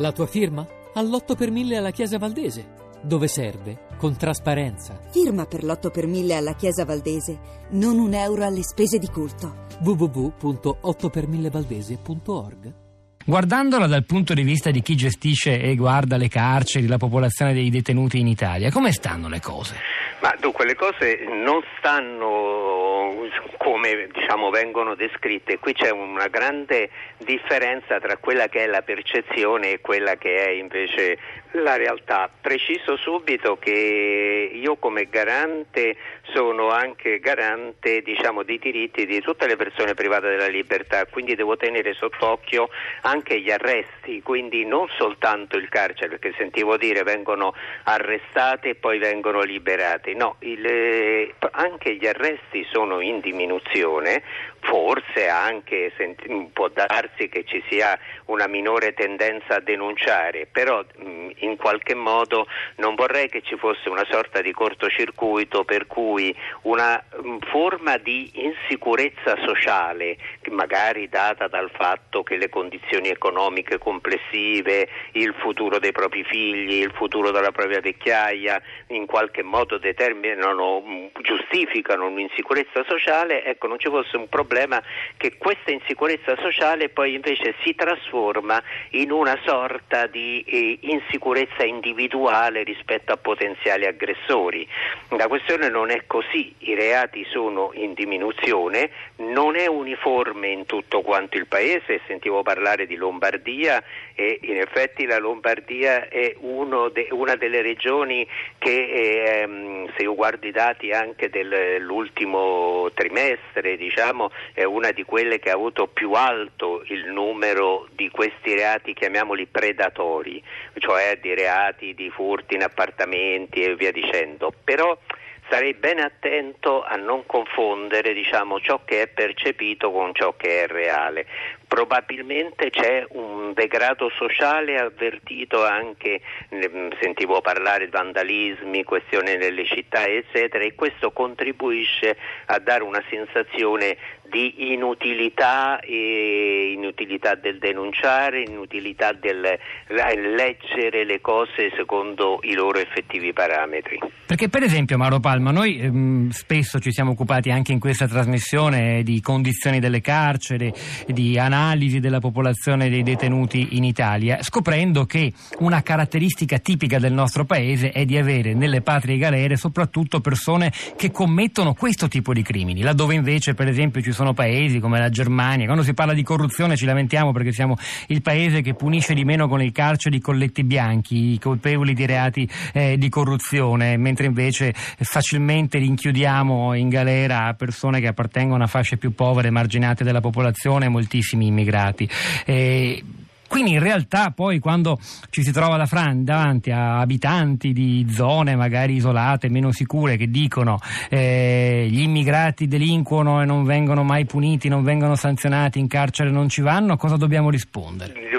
La tua firma? All'8 per 1000 alla Chiesa Valdese. Dove serve? Con trasparenza. Firma per l'8 per 1000 alla Chiesa Valdese. Non un euro alle spese di culto. www.8per1000valdese.org Guardandola dal punto di vista di chi gestisce e guarda le carceri, la popolazione dei detenuti in Italia, come stanno le cose? Ma dunque le cose non stanno come diciamo, vengono descritte, qui c'è una grande differenza tra quella che è la percezione e quella che è invece la realtà. Preciso subito che io come garante sono anche garante diciamo, dei diritti di tutte le persone private della libertà, quindi devo tenere sott'occhio anche gli arresti, quindi non soltanto il carcere, perché sentivo dire vengono arrestati e poi vengono liberati, no, il, eh, anche gli arresti sono in diminuzione, forse anche può darsi che ci sia una minore tendenza a denunciare, però in qualche modo non vorrei che ci fosse una sorta di cortocircuito per cui una forma di insicurezza sociale, magari data dal fatto che le condizioni economiche complessive, il futuro dei propri figli, il futuro della propria vecchiaia, in qualche modo determinano, giustificano un'insicurezza sociale, ecco non ci fosse un problema problema che questa insicurezza sociale poi invece si trasforma in una sorta di eh, insicurezza individuale rispetto a potenziali aggressori. La questione non è così, i reati sono in diminuzione, non è uniforme in tutto quanto il paese, sentivo parlare di Lombardia e in effetti la Lombardia è de, una delle regioni che ehm, se io guardo i dati anche dell'ultimo trimestre diciamo, è una di quelle che ha avuto più alto il numero di questi reati, chiamiamoli predatori, cioè di reati di furti in appartamenti e via dicendo. Però starei bene attento a non confondere diciamo, ciò che è percepito con ciò che è reale. Probabilmente c'è un degrado sociale avvertito anche, sentivo parlare di vandalismi, questioni nelle città eccetera e questo contribuisce a dare una sensazione di inutilità, inutilità del denunciare, inutilità del leggere le cose secondo i loro effettivi parametri. Perché per esempio Mauro Palma, noi ehm, spesso ci siamo occupati anche in questa trasmissione di condizioni delle carceri, di analisi della popolazione dei detenuti in Italia, scoprendo che una caratteristica tipica del nostro paese è di avere nelle patrie galere soprattutto persone che commettono questo tipo di crimini, laddove invece per esempio ci sono paesi come la Germania, quando si parla di corruzione ci lamentiamo perché siamo il paese che punisce di meno con il carcere i colletti bianchi, i colpevoli di reati eh, di corruzione, mentre invece facilmente rinchiudiamo in galera persone che appartengono a fasce più povere, emarginate della popolazione, moltissimi immigrati. E quindi in realtà poi quando ci si trova davanti a abitanti di zone magari isolate, meno sicure, che dicono eh, gli immigrati delinquono e non vengono mai puniti, non vengono sanzionati, in carcere non ci vanno, cosa dobbiamo rispondere?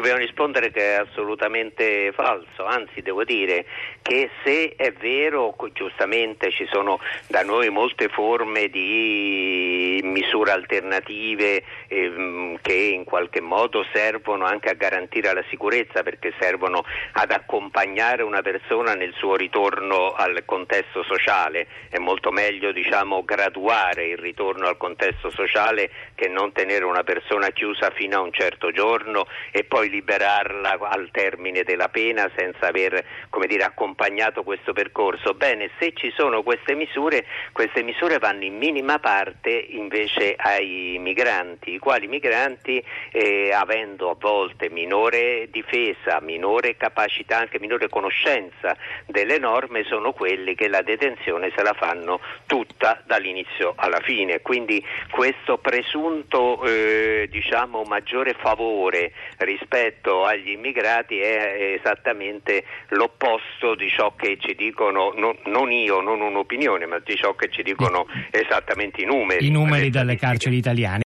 Rispondere che è assolutamente falso, anzi devo dire che se è vero, giustamente ci sono da noi molte forme di misure alternative eh, che in qualche modo servono anche a garantire la sicurezza perché servono ad accompagnare una persona nel suo ritorno al contesto sociale. È molto meglio diciamo, graduare il ritorno al contesto sociale che non tenere una persona chiusa fino a un certo giorno e poi liberarla al termine della pena senza aver dire, accompagnato questo percorso. Bene, se ci sono queste misure, queste misure vanno in minima parte invece ai migranti, i quali migranti eh, avendo a volte minore difesa, minore capacità, anche minore conoscenza delle norme sono quelli che la detenzione se la fanno tutta dall'inizio alla fine. Quindi questo presunto eh, diciamo, maggiore favore rispetto agli immigrati è esattamente l'opposto di ciò che ci dicono, no, non io, non un'opinione, ma di ciò che ci dicono esattamente i numeri. I numeri dalle carceri italiane.